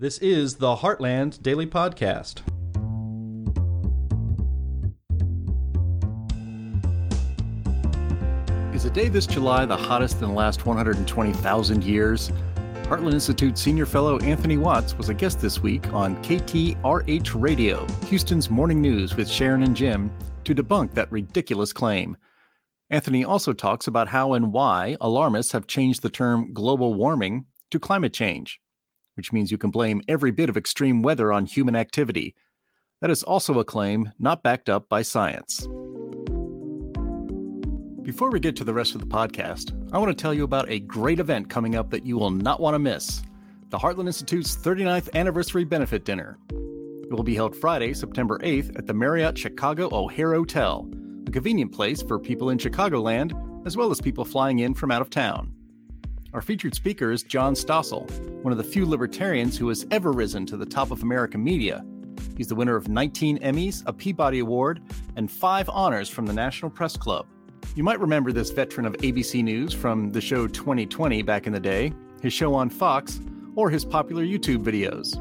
This is the Heartland Daily Podcast. Is a day this July the hottest in the last 120,000 years? Heartland Institute senior fellow Anthony Watts was a guest this week on KTRH Radio, Houston's morning news with Sharon and Jim, to debunk that ridiculous claim. Anthony also talks about how and why alarmists have changed the term global warming to climate change, which means you can blame every bit of extreme weather on human activity. That is also a claim not backed up by science. Before we get to the rest of the podcast, I want to tell you about a great event coming up that you will not want to miss the Heartland Institute's 39th Anniversary Benefit Dinner. It will be held Friday, September 8th at the Marriott Chicago O'Hare Hotel a convenient place for people in Chicagoland as well as people flying in from out of town. Our featured speaker is John Stossel, one of the few libertarians who has ever risen to the top of American media. He's the winner of 19 Emmys, a Peabody Award, and five honors from the National Press Club. You might remember this veteran of ABC News from the show 2020 back in the day, his show on Fox, or his popular YouTube videos.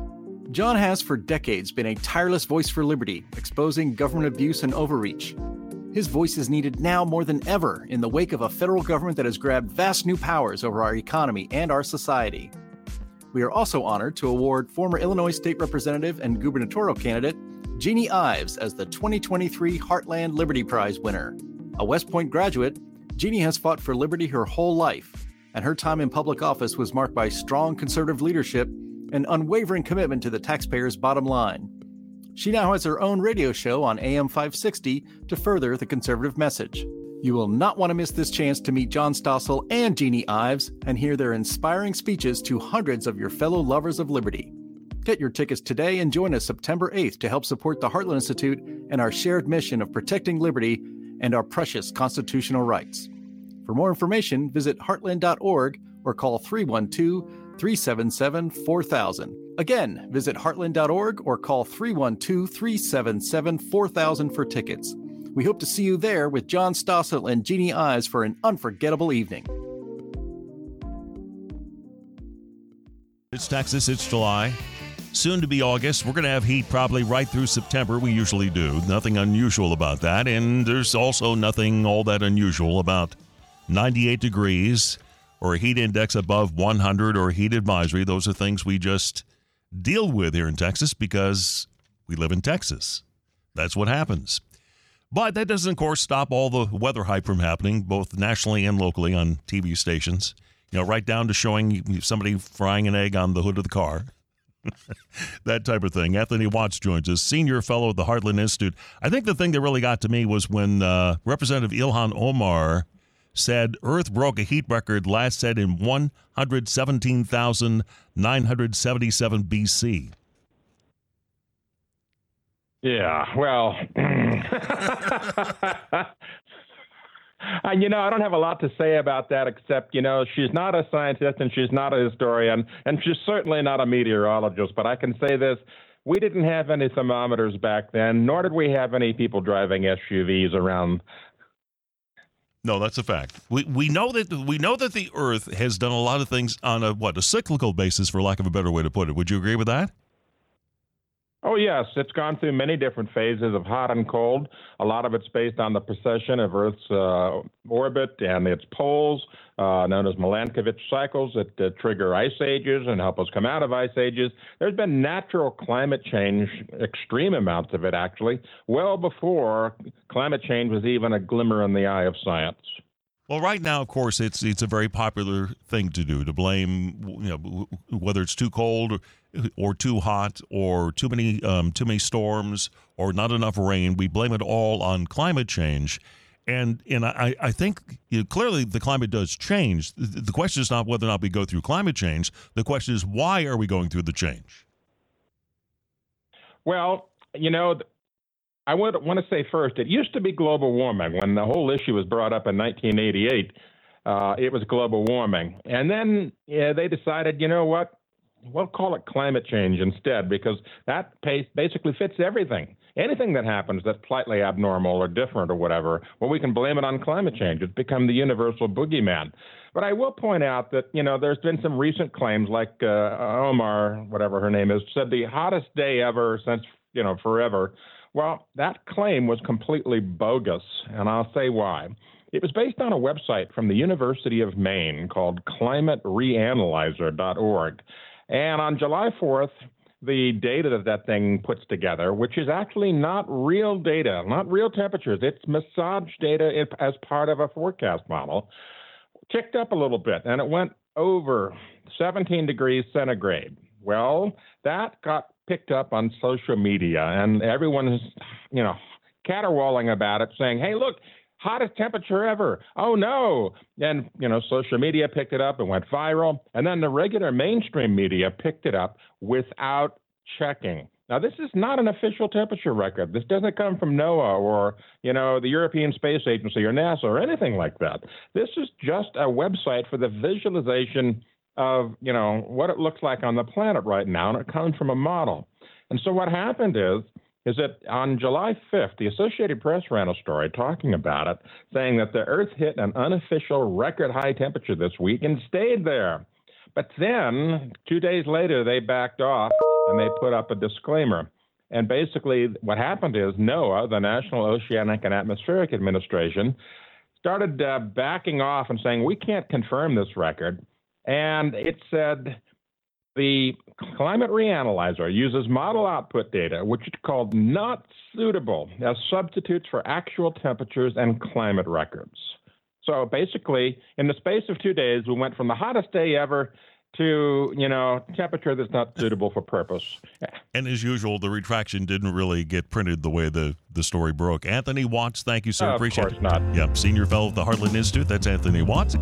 John has for decades been a tireless voice for liberty, exposing government abuse and overreach. His voice is needed now more than ever in the wake of a federal government that has grabbed vast new powers over our economy and our society. We are also honored to award former Illinois State Representative and gubernatorial candidate Jeanne Ives as the 2023 Heartland Liberty Prize winner. A West Point graduate, Jeanne has fought for liberty her whole life, and her time in public office was marked by strong conservative leadership and unwavering commitment to the taxpayer's bottom line. She now has her own radio show on AM 560 to further the conservative message. You will not want to miss this chance to meet John Stossel and Jeanne Ives and hear their inspiring speeches to hundreds of your fellow lovers of liberty. Get your tickets today and join us September 8th to help support the Heartland Institute and our shared mission of protecting liberty and our precious constitutional rights. For more information, visit heartland.org or call 312 377 4000. Again, visit heartland.org or call 312 377 4000 for tickets. We hope to see you there with John Stossel and Jeanne Ives for an unforgettable evening. It's Texas, it's July. Soon to be August. We're going to have heat probably right through September. We usually do. Nothing unusual about that. And there's also nothing all that unusual about 98 degrees or a heat index above 100 or heat advisory. Those are things we just deal with here in Texas because we live in Texas. That's what happens. But that doesn't, of course, stop all the weather hype from happening, both nationally and locally on TV stations. You know, right down to showing somebody frying an egg on the hood of the car. that type of thing. Anthony Watts joins us, senior fellow at the Heartland Institute. I think the thing that really got to me was when uh, Representative Ilhan Omar said Earth broke a heat record last set in 117,977 BC. Yeah, well, and you know, I don't have a lot to say about that except, you know, she's not a scientist and she's not a historian and she's certainly not a meteorologist. But I can say this we didn't have any thermometers back then, nor did we have any people driving SUVs around no, that's a fact. We we know that we know that the Earth has done a lot of things on a what a cyclical basis, for lack of a better way to put it. Would you agree with that? Oh, yes. It's gone through many different phases of hot and cold. A lot of it's based on the precession of Earth's uh, orbit and its poles, uh, known as Milankovitch cycles, that uh, trigger ice ages and help us come out of ice ages. There's been natural climate change, extreme amounts of it, actually, well before climate change was even a glimmer in the eye of science. Well, right now, of course, it's it's a very popular thing to do to blame, you know, whether it's too cold or too hot or too many um, too many storms or not enough rain. We blame it all on climate change, and and I I think you know, clearly the climate does change. The question is not whether or not we go through climate change. The question is why are we going through the change? Well, you know, I want to say first, it used to be global warming when the whole issue was brought up in 1988. Uh, it was global warming, and then yeah, they decided, you know what? We'll call it climate change instead because that basically fits everything. Anything that happens that's slightly abnormal or different or whatever, well, we can blame it on climate change. It's become the universal boogeyman. But I will point out that you know there's been some recent claims, like uh, Omar, whatever her name is, said the hottest day ever since you know forever. Well, that claim was completely bogus, and I'll say why. It was based on a website from the University of Maine called climatereanalyzer.org. And on July 4th, the data that that thing puts together, which is actually not real data, not real temperatures, it's massage data as part of a forecast model, ticked up a little bit and it went over 17 degrees centigrade. Well, that got picked up on social media and everyone is, you know, caterwauling about it, saying, hey, look, hottest temperature ever. Oh no. And, you know, social media picked it up and went viral. And then the regular mainstream media picked it up without checking. Now, this is not an official temperature record. This doesn't come from NOAA or, you know, the European Space Agency or NASA or anything like that. This is just a website for the visualization of, you know, what it looks like on the planet right now, and it comes from a model. And so what happened is is that on July 5th, the Associated Press ran a story talking about it, saying that the Earth hit an unofficial record high temperature this week and stayed there. But then, two days later, they backed off and they put up a disclaimer. And basically, what happened is NOAA, the National Oceanic and Atmospheric Administration, started uh, backing off and saying, we can't confirm this record. And it said, the Climate Reanalyzer uses model output data, which is called not suitable as substitutes for actual temperatures and climate records. So basically, in the space of two days, we went from the hottest day ever to you know temperature that's not suitable for purpose. And as usual, the retraction didn't really get printed the way the the story broke. Anthony Watts, thank you, sir. Uh, Appreciate of it. course not. Yep, senior fellow at the Heartland Institute. That's Anthony Watts.